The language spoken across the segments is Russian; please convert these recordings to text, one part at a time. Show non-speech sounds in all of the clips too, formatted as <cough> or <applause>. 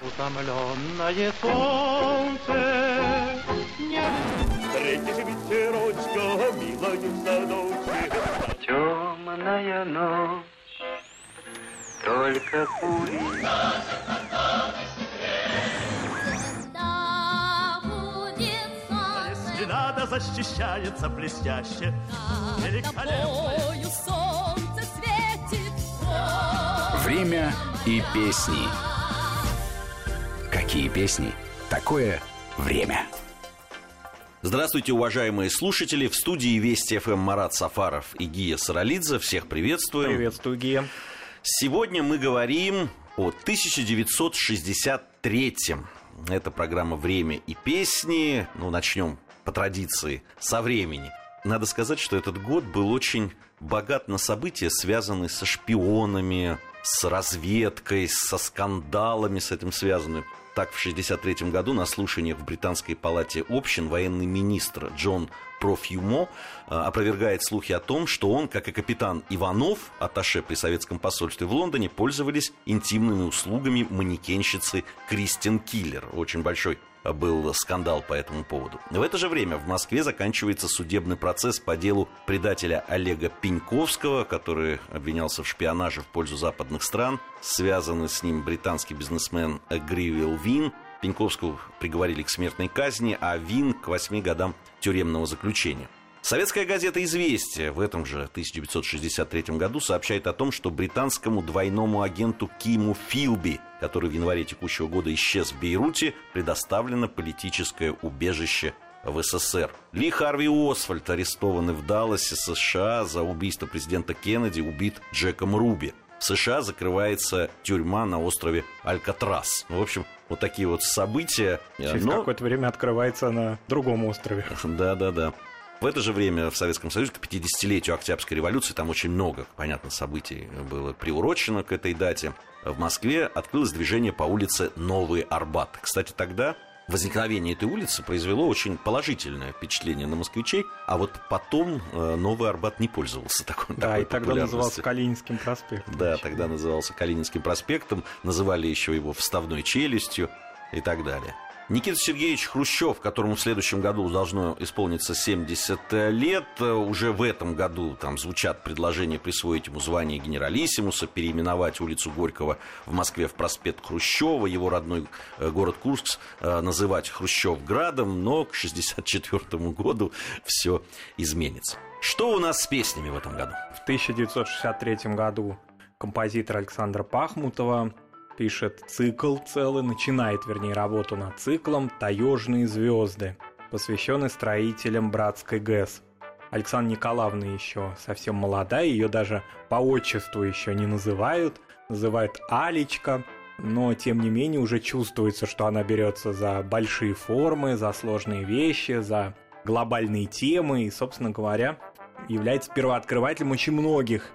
Утомленное солнце не... Встретишь ветерочка, милая в садочке. Темная ночь, только кури. Надо защищается блестяще. Великолепно. Время и песни. Какие песни? Такое время. Здравствуйте, уважаемые слушатели. В студии Вести ФМ Марат Сафаров и Гия Саралидзе. Всех приветствуем. Приветствую, Гия. Сегодня мы говорим о 1963-м. Это программа «Время и песни». Ну, начнем по традиции со времени. Надо сказать, что этот год был очень богат на события, связанные со шпионами, с разведкой, со скандалами с этим связанными. Так, в 1963 году на слушаниях в Британской палате общин военный министр Джон Профьюмо а, опровергает слухи о том, что он, как и капитан Иванов, аташе при советском посольстве в Лондоне, пользовались интимными услугами манекенщицы Кристин Киллер. Очень большой был скандал по этому поводу. В это же время в Москве заканчивается судебный процесс по делу предателя Олега Пеньковского, который обвинялся в шпионаже в пользу западных стран. Связанный с ним британский бизнесмен Гривил Вин. Пеньковского приговорили к смертной казни, а Вин к восьми годам тюремного заключения. Советская газета «Известия» в этом же 1963 году сообщает о том, что британскому двойному агенту Киму Филби, который в январе текущего года исчез в Бейруте, предоставлено политическое убежище в СССР. Ли Харви Освальд, арестованный в Далласе, США за убийство президента Кеннеди, убит Джеком Руби. В США закрывается тюрьма на острове Алькатрас. В общем, вот такие вот события. Через Но... какое-то время открывается на другом острове. Да-да-да. В это же время в Советском Союзе к 50-летию Октябрьской революции там очень много, понятно, событий было приурочено к этой дате. В Москве открылось движение по улице Новый Арбат. Кстати, тогда возникновение этой улицы произвело очень положительное впечатление на москвичей, а вот потом э, Новый Арбат не пользовался такой Да, и тогда назывался Калининским проспектом. Да, тогда назывался Калининским проспектом, называли еще его вставной челюстью и так далее. Никита Сергеевич Хрущев, которому в следующем году должно исполниться 70 лет, уже в этом году там звучат предложения присвоить ему звание генералиссимуса, переименовать улицу Горького в Москве в проспект Хрущева, его родной э, город Курск э, называть Хрущевградом, но к 64 году все изменится. Что у нас с песнями в этом году? В 1963 году композитор Александра Пахмутова пишет цикл целый, начинает, вернее, работу над циклом «Таежные звезды», посвященный строителям братской ГЭС. Александра Николаевна еще совсем молодая, ее даже по отчеству еще не называют, называют Алечка, но тем не менее уже чувствуется, что она берется за большие формы, за сложные вещи, за глобальные темы и, собственно говоря, является первооткрывателем очень многих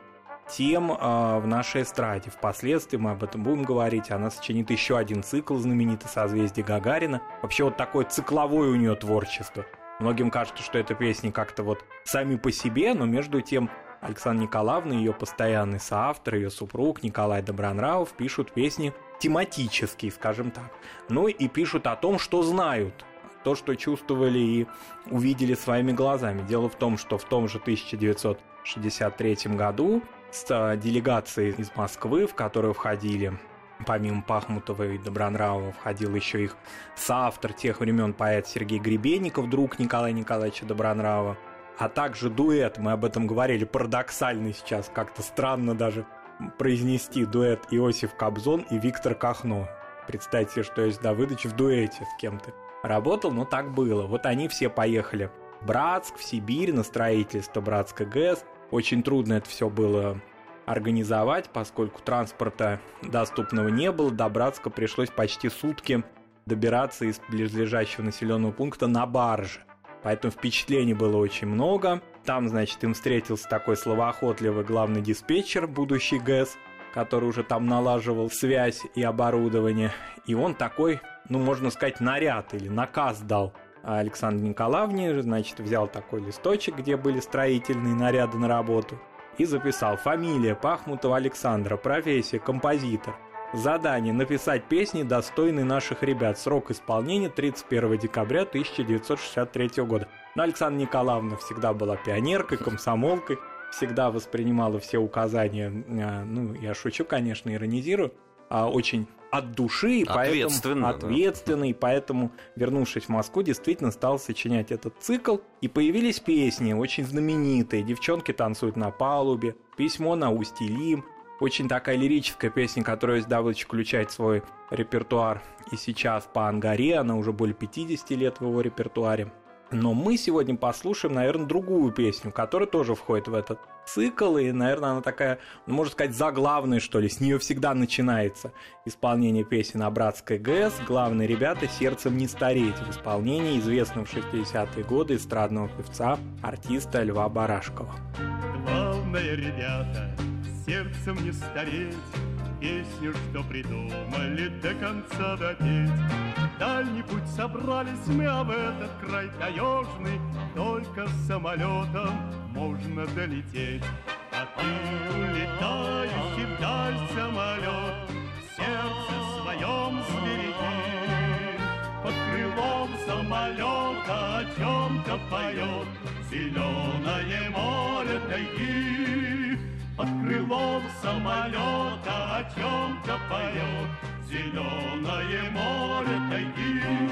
тем э, в нашей эстраде. Впоследствии мы об этом будем говорить. Она сочинит еще один цикл знаменитый «Созвездие Гагарина». Вообще вот такое цикловое у нее творчество. Многим кажется, что это песни как-то вот сами по себе, но между тем Александра Николаевна, ее постоянный соавтор, ее супруг Николай Добронравов пишут песни тематические, скажем так. Ну и пишут о том, что знают, то, что чувствовали и увидели своими глазами. Дело в том, что в том же 1963 году с делегацией из Москвы, в которую входили Помимо Пахмутова и Добронравова входил еще их соавтор тех времен поэт Сергей Гребенников, друг Николая Николаевича Добронравова, а также дуэт, мы об этом говорили, парадоксальный сейчас, как-то странно даже произнести дуэт Иосиф Кобзон и Виктор Кахно. Представьте, что есть Давыдович в дуэте с кем-то работал, но так было. Вот они все поехали Братск, в Сибирь на строительство Братска ГЭС, очень трудно это все было организовать, поскольку транспорта доступного не было. До Братска пришлось почти сутки добираться из близлежащего населенного пункта на барже. Поэтому впечатлений было очень много. Там, значит, им встретился такой словоохотливый главный диспетчер, будущий ГЭС, который уже там налаживал связь и оборудование. И он такой, ну, можно сказать, наряд или наказ дал – а Александр Николаевне, значит, взял такой листочек, где были строительные наряды на работу, и записал фамилия Пахмутова Александра, профессия композитор, Задание – написать песни, достойные наших ребят. Срок исполнения 31 декабря 1963 года. Но Александра Николаевна всегда была пионеркой, комсомолкой, всегда воспринимала все указания, а, ну, я шучу, конечно, иронизирую, а, очень от души, ответственно, поэтому, да. и поэтому, вернувшись в Москву, действительно стал сочинять этот цикл. И появились песни, очень знаменитые. «Девчонки танцуют на палубе», «Письмо на устье Лим», очень такая лирическая песня, которую Давыдович включает в свой репертуар и сейчас по Ангаре, она уже более 50 лет в его репертуаре. Но мы сегодня послушаем, наверное, другую песню, которая тоже входит в этот цикл, и, наверное, она такая, можно сказать, заглавная, что ли, с нее всегда начинается исполнение песен о братской ГЭС. Главные ребята «Сердцем не стареть» в исполнении известного в 60-е годы эстрадного певца, артиста Льва Барашкова. Главные ребята сердцем не стареть, Песню, что придумали, до конца допеть. Дальний путь собрались мы, а в этот край таежный Только самолетом можно долететь. А ты, улетающий вдаль самолет, В сердце своем сбереги. Под крылом самолета о чем-то поет Зеленое море тайги. Под крылом самолета о чем-то поет Зеленое море тайги.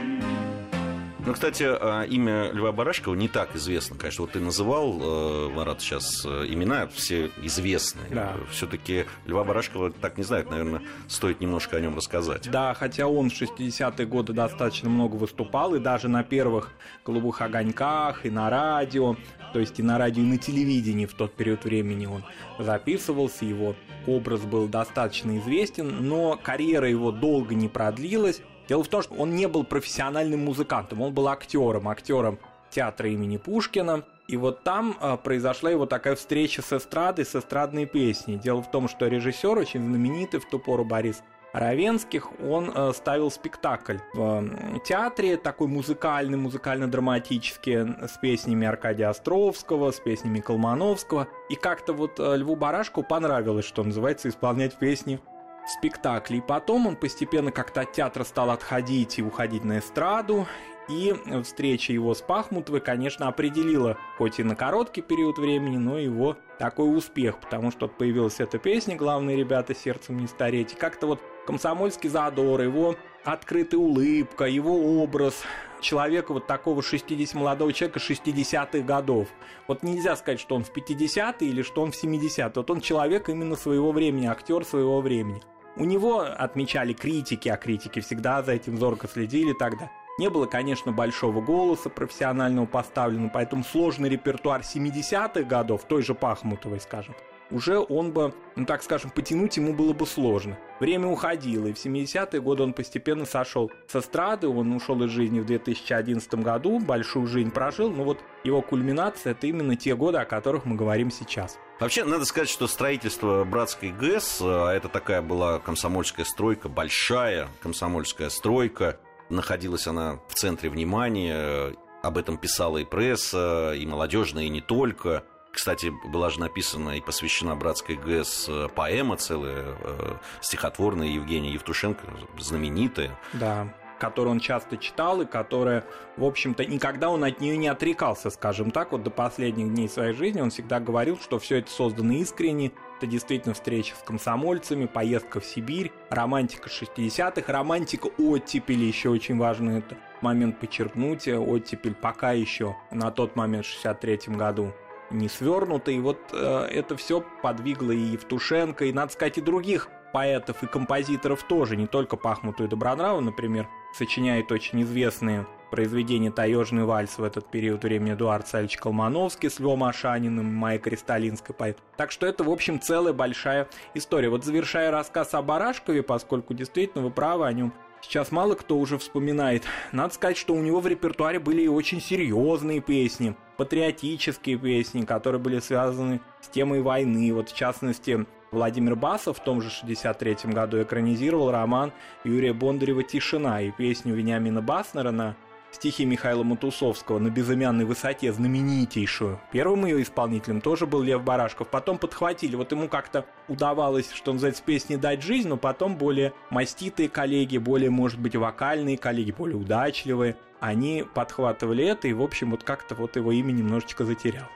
Ну, кстати, а, имя Льва Барашкова не так известно. Конечно, вот ты называл, э, Марат, сейчас э, имена все известные. Да. Все-таки Льва Барашкова так не знают, наверное, стоит немножко о нем рассказать. Да, хотя он в 60-е годы достаточно много выступал, и даже на первых «Голубых огоньках», и на радио то есть и на радио, и на телевидении в тот период времени он записывался, его образ был достаточно известен, но карьера его долго не продлилась. Дело в том, что он не был профессиональным музыкантом, он был актером, актером театра имени Пушкина. И вот там э, произошла его такая встреча с эстрадой, с эстрадной песней. Дело в том, что режиссер, очень знаменитый в ту пору Борис Равенских, он э, ставил спектакль в театре, такой музыкальный, музыкально-драматический, с песнями Аркадия Островского, с песнями Колмановского. И как-то вот э, Льву Барашку понравилось, что называется, исполнять песни в спектакле. И потом он постепенно как-то от театра стал отходить и уходить на эстраду. И встреча его с Пахмутовой, конечно, определила, хоть и на короткий период времени, но его такой успех, потому что появилась эта песня «Главные ребята сердцем не стареть». И как-то вот комсомольский задор, его открытая улыбка, его образ человека вот такого 60 молодого человека 60-х годов. Вот нельзя сказать, что он в 50-е или что он в 70-е. Вот он человек именно своего времени, актер своего времени. У него отмечали критики, а критики всегда за этим зорко следили тогда. Не было, конечно, большого голоса профессионального поставленного, поэтому сложный репертуар 70-х годов, той же Пахмутовой, скажем, уже он бы, ну так скажем, потянуть ему было бы сложно. Время уходило, и в 70-е годы он постепенно сошел с эстрады, он ушел из жизни в 2011 году, большую жизнь прожил, но вот его кульминация – это именно те годы, о которых мы говорим сейчас. Вообще, надо сказать, что строительство братской ГЭС, а это такая была комсомольская стройка, большая комсомольская стройка, находилась она в центре внимания, об этом писала и пресса, и молодежная, и не только – кстати, была же написана и посвящена братской ГЭС э, поэма целая, э, стихотворная Евгения Евтушенко, знаменитая. Да которую он часто читал и которая, в общем-то, никогда он от нее не отрекался, скажем так, вот до последних дней своей жизни он всегда говорил, что все это создано искренне, это действительно встреча с комсомольцами, поездка в Сибирь, романтика 60-х, романтика оттепели, еще очень важно это момент подчеркнуть, оттепель пока еще на тот момент в 63 году не свернуто. И вот э, это все подвигло и Евтушенко, и, надо сказать, и других поэтов и композиторов тоже, не только Пахмуту и Добронраву, например, сочиняет очень известные произведения «Таежный вальс» в этот период времени Эдуард Сальевич Колмановский с Львом Ашаниным, Майя Кристалинская поэт. Так что это, в общем, целая большая история. Вот завершая рассказ о Барашкове, поскольку действительно вы правы о нем, сейчас мало кто уже вспоминает. Надо сказать, что у него в репертуаре были и очень серьезные песни, патриотические песни, которые были связаны с темой войны. Вот в частности, Владимир Басов в том же 63 году экранизировал роман Юрия Бондарева «Тишина» и песню Вениамина Баснера на стихи Михаила Матусовского «На безымянной высоте» знаменитейшую. Первым ее исполнителем тоже был Лев Барашков. Потом подхватили. Вот ему как-то удавалось, что называется, песни дать жизнь, но потом более маститые коллеги, более, может быть, вокальные коллеги, более удачливые, они подхватывали это, и, в общем, вот как-то вот его имя немножечко затерялось.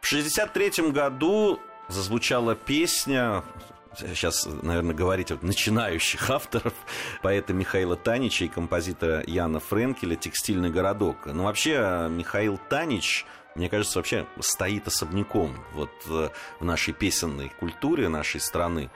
В 1963 году зазвучала песня сейчас, наверное, говорить о начинающих авторов, поэта Михаила Танича и композитора Яна Френкеля «Текстильный городок». Но вообще Михаил Танич мне кажется, вообще стоит особняком вот э, в нашей песенной культуре нашей страны,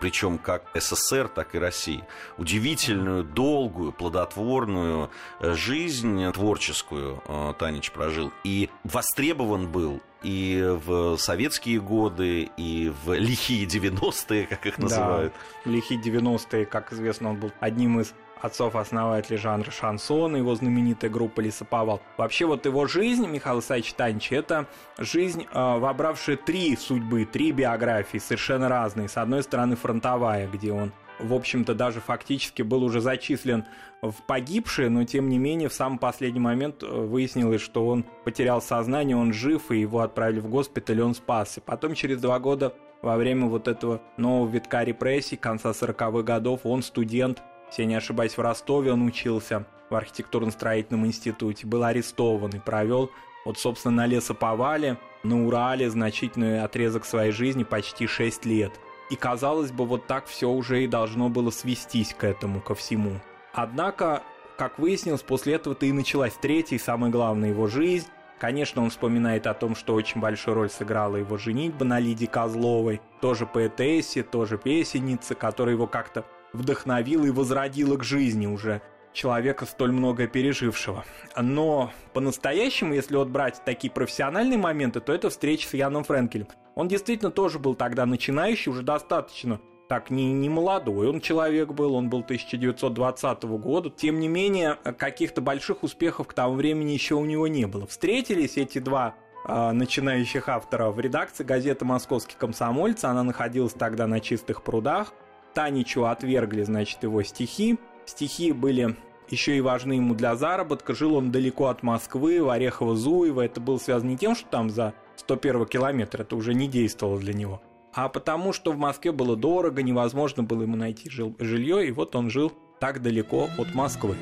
причем как СССР, так и России. Удивительную, долгую, плодотворную э, жизнь творческую Танич прожил. И востребован был и в советские годы, и в лихие 90-е, как их называют. Да, лихие 90-е, как известно, он был одним из отцов-основателей жанра шансон, его знаменитая группа Лесоповал. Вообще вот его жизнь, Михаил Исаевич Танич, это жизнь, э, вобравшая три судьбы, три биографии, совершенно разные. С одной стороны, фронтовая, где он в общем-то, даже фактически был уже зачислен в погибшие, но тем не менее в самый последний момент э, выяснилось, что он потерял сознание, он жив, и его отправили в госпиталь, он спасся. Потом через два года во время вот этого нового витка репрессий конца 40-х годов он студент, если не ошибаюсь, в Ростове он учился в архитектурно-строительном институте, был арестован и провел вот, собственно, на лесоповале, на Урале значительный отрезок своей жизни, почти 6 лет – и казалось бы, вот так все уже и должно было свестись к этому, ко всему. Однако, как выяснилось, после этого-то и началась третья и самая главная его жизнь. Конечно, он вспоминает о том, что очень большую роль сыграла его женитьба на Лидии Козловой, тоже поэтессе, тоже песеннице, которая его как-то вдохновила и возродила к жизни уже человека, столь многое пережившего. Но по-настоящему, если вот брать такие профессиональные моменты, то это встреча с Яном Френкелем. Он действительно тоже был тогда начинающий, уже достаточно так не, не молодой он человек был, он был 1920 года. Тем не менее, каких-то больших успехов к тому времени еще у него не было. Встретились эти два э, начинающих автора в редакции газеты «Московский комсомольц». Она находилась тогда на чистых прудах. Таничу отвергли, значит, его стихи. Стихи были еще и важны ему для заработка. Жил он далеко от Москвы, в Орехово-Зуево. Это было связано не тем, что там за 101 километр это уже не действовало для него, а потому что в Москве было дорого, невозможно было ему найти жилье, и вот он жил так далеко от Москвы.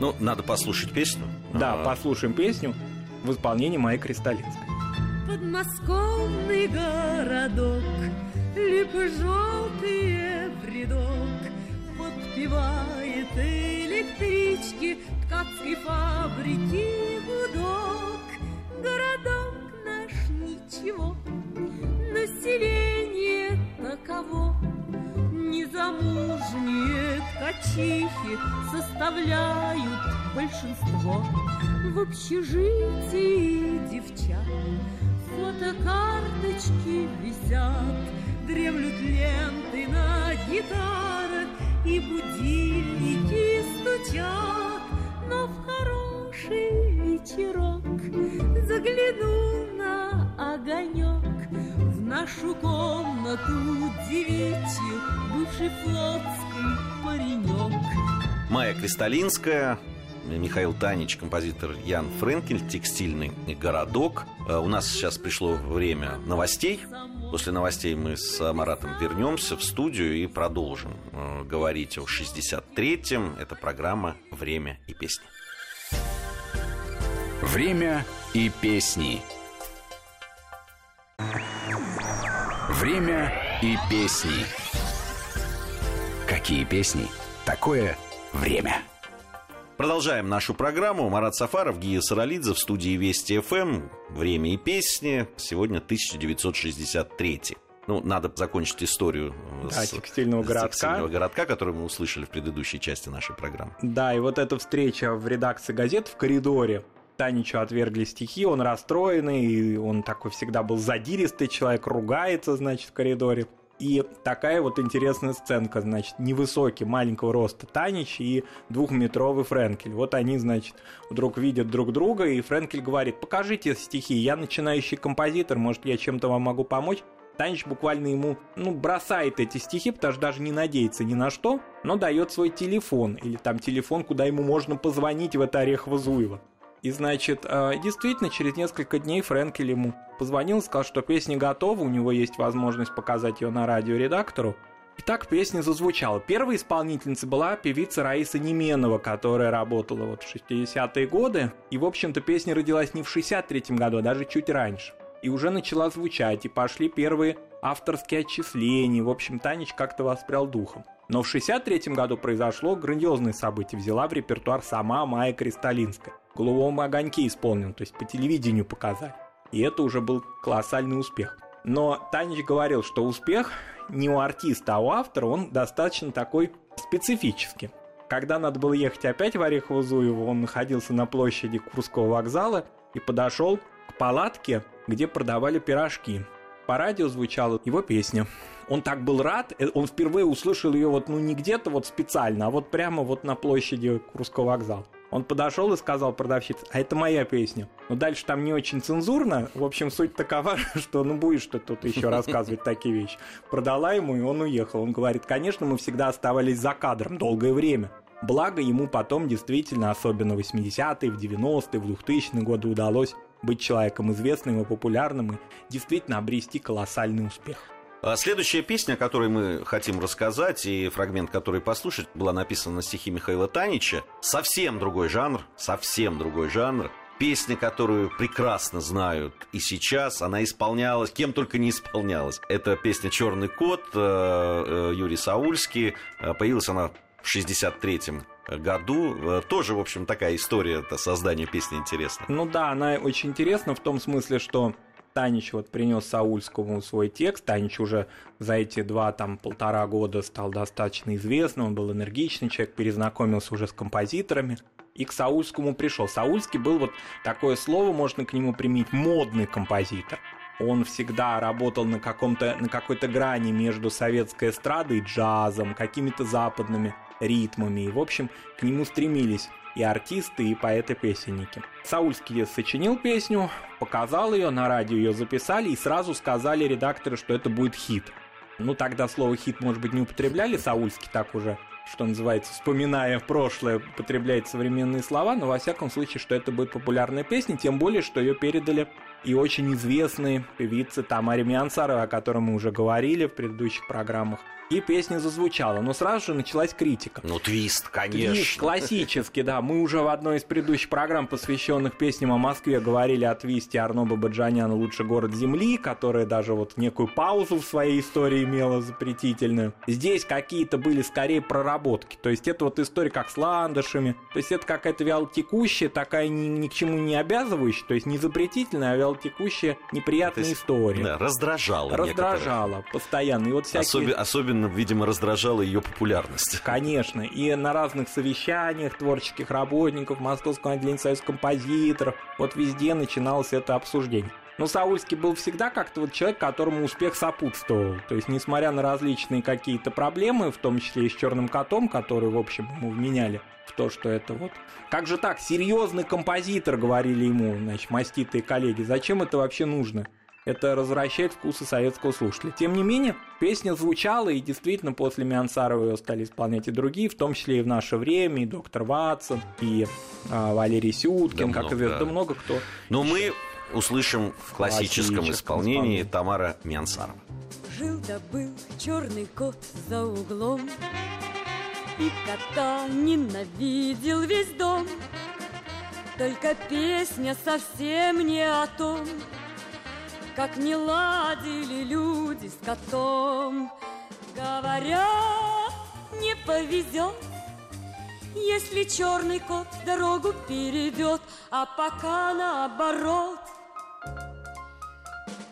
Ну, надо послушать песню. Да, а... послушаем песню в исполнении Майи Кристалинской. Подмосковный городок, липы желтые в рядок, подпевает электрички ткацкой фабрики гудок. Городок наш ничего, население таково. Незамужние ткачихи составляют большинство. В общежитии девчат на гитарах и будильники стучат, но в хороший вечерок загляну на огонек в нашу комнату девичью, бывший флотский паренек. Майя Кристалинская, Михаил Танич, композитор Ян Френкель, «Текстильный городок». Э, у нас сейчас пришло время новостей. После новостей мы с Маратом вернемся в студию и продолжим э, говорить о 63-м. Это программа «Время и песни». Время и песни. Время и песни. Какие песни? Такое время. Продолжаем нашу программу. Марат Сафаров, Гия Саралидзе в студии Вести ФМ. Время и песни. Сегодня 1963. Ну, надо закончить историю да, с, текстильного, с городка. текстильного городка, который мы услышали в предыдущей части нашей программы. Да, и вот эта встреча в редакции газет в коридоре. Таничу отвергли стихи, он расстроенный, и он такой всегда был задиристый человек, ругается, значит, в коридоре. И такая вот интересная сценка, значит, невысокий, маленького роста Танич и двухметровый Френкель. Вот они, значит, вдруг видят друг друга, и Френкель говорит, покажите стихи, я начинающий композитор, может, я чем-то вам могу помочь? Танич буквально ему, ну, бросает эти стихи, потому что даже не надеется ни на что, но дает свой телефон, или там телефон, куда ему можно позвонить в это Орехово-Зуево. И, значит, э, действительно, через несколько дней Фрэнкель ему позвонил, сказал, что песня готова, у него есть возможность показать ее на радиоредактору. И так песня зазвучала. Первой исполнительницей была певица Раиса Неменова, которая работала вот в 60-е годы. И, в общем-то, песня родилась не в 63-м году, а даже чуть раньше. И уже начала звучать, и пошли первые авторские отчисления. В общем, Танич как-то воспрял духом. Но в 63 году произошло грандиозное событие. Взяла в репертуар сама Майя Кристалинская. «Голубом огоньке» исполнен, то есть по телевидению показали. И это уже был колоссальный успех. Но Танич говорил, что успех не у артиста, а у автора, он достаточно такой специфический. Когда надо было ехать опять в Орехово-Зуево, он находился на площади Курского вокзала и подошел к палатке, где продавали пирожки. По радио звучала его песня. Он так был рад, э, он впервые услышал ее вот, ну, не где-то вот специально, а вот прямо вот на площади Курского вокзала. Он подошел и сказал продавщице, а это моя песня. Но дальше там не очень цензурно. В общем, суть такова, <laughs> что ну будешь что тут еще <laughs> рассказывать такие вещи. Продала ему, и он уехал. Он говорит, конечно, мы всегда оставались за кадром долгое время. Благо ему потом действительно, особенно в 80-е, в 90-е, в 2000-е годы удалось быть человеком известным и популярным и действительно обрести колоссальный успех. А следующая песня, о которой мы хотим рассказать, и фрагмент, который послушать, была написана на стихи Михаила Танича. Совсем другой жанр, совсем другой жанр. Песня, которую прекрасно знают и сейчас, она исполнялась, кем только не исполнялась. Это песня «Черный кот» э, э, Юрий Саульский. Э, появилась она в 63-м году. Тоже, в общем, такая история это создания песни интересна. Ну да, она очень интересна в том смысле, что Танич вот принес Саульскому свой текст. Танич уже за эти два, там, полтора года стал достаточно известным, он был энергичный человек, перезнакомился уже с композиторами и к Саульскому пришел. Саульский был вот такое слово, можно к нему применить, модный композитор. Он всегда работал на, каком-то, на какой-то грани между советской эстрадой и джазом, какими-то западными ритмами. И, в общем, к нему стремились и артисты, и поэты-песенники. Саульский сочинил песню, показал ее, на радио ее записали и сразу сказали редакторы, что это будет хит. Ну, тогда слово «хит», может быть, не употребляли, Саульский так уже, что называется, вспоминая прошлое, употребляет современные слова, но во всяком случае, что это будет популярная песня, тем более, что ее передали и очень известные певицы Тамаре Миансаровой, о которой мы уже говорили в предыдущих программах, и песня зазвучала. Но сразу же началась критика. Ну, твист, конечно. Твист классический, да. Мы уже в одной из предыдущих программ, посвященных песням о Москве, говорили о твисте Арно Бабаджаняна «Лучший город Земли», которая даже вот некую паузу в своей истории имела запретительную. Здесь какие-то были скорее проработки. То есть это вот история как с ландышами. То есть это какая-то вялотекущая, такая ни, ни к чему не обязывающая, то есть не запретительная, а вялотекущая неприятная есть, история. Да, раздражала. Раздражала некоторых. постоянно. И вот всякие... Особи, особенно особенно, видимо, раздражала ее популярность. Конечно. И на разных совещаниях творческих работников, Московского отделения союз композиторов, вот везде начиналось это обсуждение. Но Саульский был всегда как-то вот человек, которому успех сопутствовал. То есть, несмотря на различные какие-то проблемы, в том числе и с черным котом, который, в общем, ему вменяли в то, что это вот... Как же так, серьезный композитор, говорили ему, значит, маститые коллеги, зачем это вообще нужно? Это развращает вкусы советского слушателя. Тем не менее, песня звучала, и действительно после Миансарова ее стали исполнять и другие, в том числе и в наше время, и доктор Ватсон, и а, Валерий Сюткин, да как известно, да. много кто. Но мы услышим в классическом, классическом исполнении, исполнении Тамара Миансарова. Жил да был черный кот за углом, И кота ненавидел весь дом. Только песня совсем не о том, как не ладили люди с котом. Говорят, не повезет, если черный кот дорогу перейдет, а пока наоборот.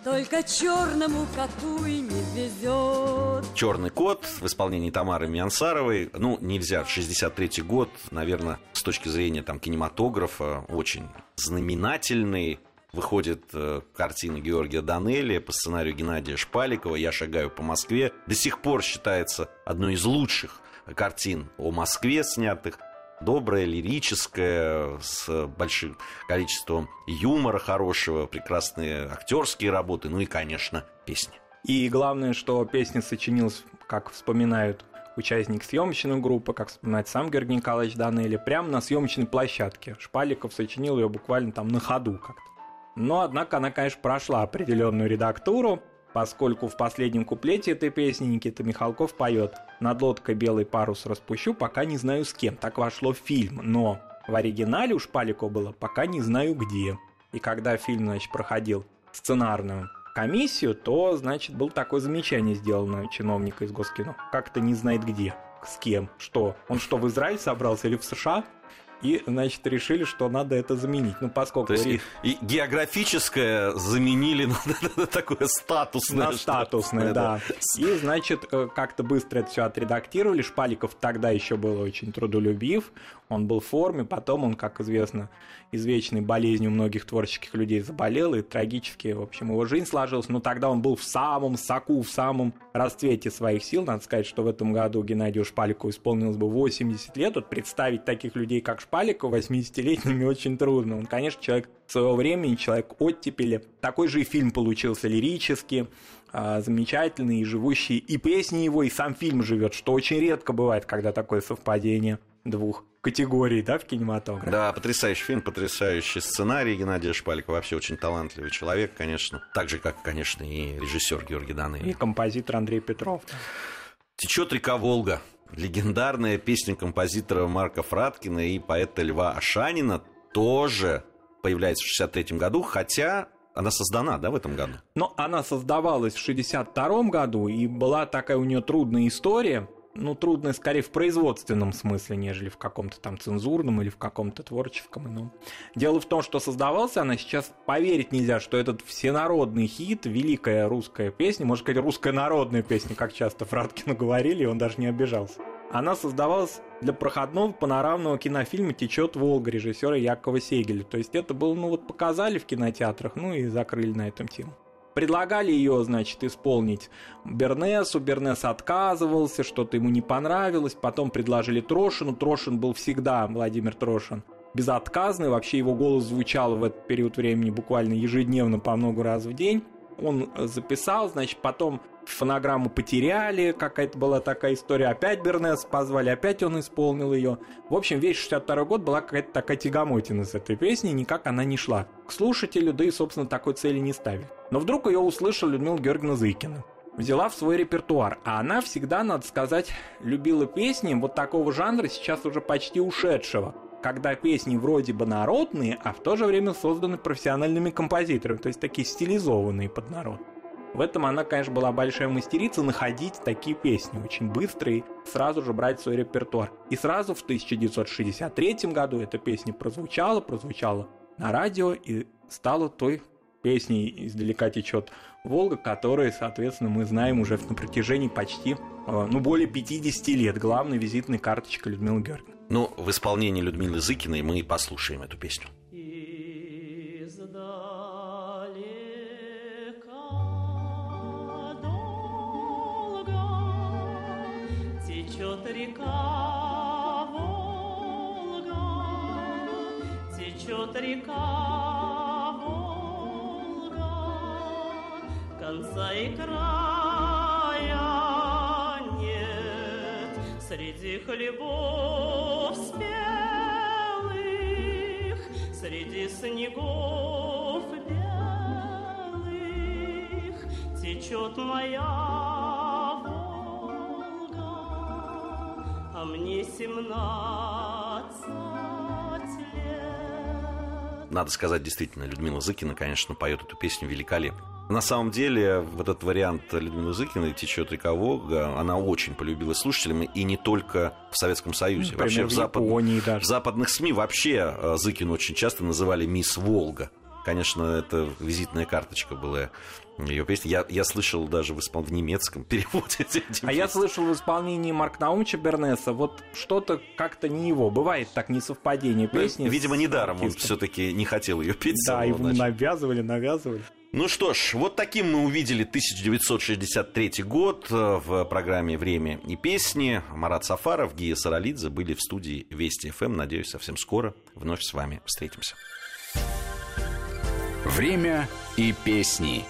Только черному коту и не везет. Черный кот в исполнении Тамары Миансаровой. Ну, нельзя. 63-й год, наверное, с точки зрения там, кинематографа, очень знаменательный выходит э, картина Георгия Данелли по сценарию Геннадия Шпаликова «Я шагаю по Москве». До сих пор считается одной из лучших картин о Москве снятых. Добрая, лирическая, с большим количеством юмора хорошего, прекрасные актерские работы, ну и, конечно, песни. И главное, что песня сочинилась, как вспоминают участник съемочной группы, как вспоминает сам Георгий Николаевич Данели, прямо на съемочной площадке. Шпаликов сочинил ее буквально там на ходу как-то. Но, однако, она, конечно, прошла определенную редактуру, поскольку в последнем куплете этой песни Никита Михалков поет «Над лодкой белый парус распущу, пока не знаю с кем». Так вошло в фильм, но в оригинале у Шпаликова было «Пока не знаю где». И когда фильм, значит, проходил сценарную комиссию, то, значит, было такое замечание сделано чиновника из Госкино. Как-то не знает где, с кем, что. Он что, в Израиль собрался или в США? И, значит, решили, что надо это заменить. Ну, поскольку... То есть и, и географическое заменили на такое статусное. На статусное, да. И, значит, э, как-то быстро это все отредактировали. Шпаликов тогда еще был очень трудолюбив, он был в форме, потом он, как известно, извечной болезнью многих творческих людей заболел, и трагически, в общем, его жизнь сложилась, но тогда он был в самом соку, в самом расцвете своих сил. Надо сказать, что в этом году Геннадию Шпаликову исполнилось бы 80 лет. Вот представить таких людей, как Шпаликов, 80-летними, очень трудно. Он, конечно, человек своего времени, человек оттепели. Такой же и фильм получился лирический, а, замечательный, и живущий, и песни его, и сам фильм живет, что очень редко бывает, когда такое совпадение двух категорий, да, в кинематографе. Да, потрясающий фильм, потрясающий сценарий Геннадия Шпалика, вообще очень талантливый человек, конечно, так же, как, конечно, и режиссер Георгий Даный. И композитор Андрей Петров. «Течет река Волга», легендарная песня композитора Марка Фраткина и поэта Льва Ашанина тоже появляется в 63 году, хотя она создана, да, в этом году? Но она создавалась в 62 году, и была такая у нее трудная история ну, трудно скорее в производственном смысле, нежели в каком-то там цензурном или в каком-то творческом ином. Дело в том, что создавался она сейчас, поверить нельзя, что этот всенародный хит, великая русская песня, можно сказать, русская народная песня, как часто Фраткину говорили, и он даже не обижался. Она создавалась для проходного панорамного кинофильма «Течет Волга» режиссера Якова Сегеля. То есть это было, ну вот показали в кинотеатрах, ну и закрыли на этом тему. Предлагали ее, значит, исполнить. Бернесу, Бернес отказывался, что-то ему не понравилось, потом предложили Трошину, Трошин был всегда, Владимир Трошин, безотказный, вообще его голос звучал в этот период времени буквально ежедневно по много раз в день. Он записал, значит, потом фонограмму потеряли, какая-то была такая история, опять Бернес позвали, опять он исполнил ее. В общем, весь 62 год была какая-то такая тягомотина с этой песней, никак она не шла. К слушателю, да и, собственно, такой цели не ставили. Но вдруг ее услышала Людмила Георгиевна Зыкина взяла в свой репертуар. А она всегда, надо сказать, любила песни вот такого жанра, сейчас уже почти ушедшего. Когда песни вроде бы народные, а в то же время созданы профессиональными композиторами, то есть такие стилизованные под народ. В этом она, конечно, была большая мастерица находить такие песни, очень быстрые, сразу же брать свой репертуар. И сразу в 1963 году эта песня прозвучала, прозвучала на радио и стала той песней «Издалека течет Волга», которая, соответственно, мы знаем уже на протяжении почти, э, ну, более 50 лет, главной визитной карточкой Людмилы Георгиевны. Ну, в исполнении Людмилы Зыкиной мы и послушаем эту песню. Река Волга, течет река Волга, конца и края нет. Среди хлебов спелых, среди снегов белых течет моя лет. Надо сказать, действительно, Людмила Зыкина, конечно, поет эту песню великолепно. На самом деле, вот этот вариант Людмилы Зыкиной «Течет река Волга», она очень полюбилась слушателями, и не только в Советском Союзе. Например, вообще в, в, запад... в западных СМИ вообще э, Зыкину очень часто называли «Мисс Волга». Конечно, это визитная карточка была ее песни. Я, я слышал даже в, испол... в немецком <laughs> переводе. А я слышал в исполнении Марк Наумча Бернеса вот что-то как-то не его. Бывает так несовпадение ну, песни. Ну, видимо, недаром он все-таки не хотел ее петь. Да, ему навязывали, навязывали. Ну что ж, вот таким мы увидели 1963 год э, в программе «Время и песни». Марат Сафаров, Гия Саралидзе были в студии Вести ФМ. Надеюсь, совсем скоро вновь с вами встретимся. «Время и песни»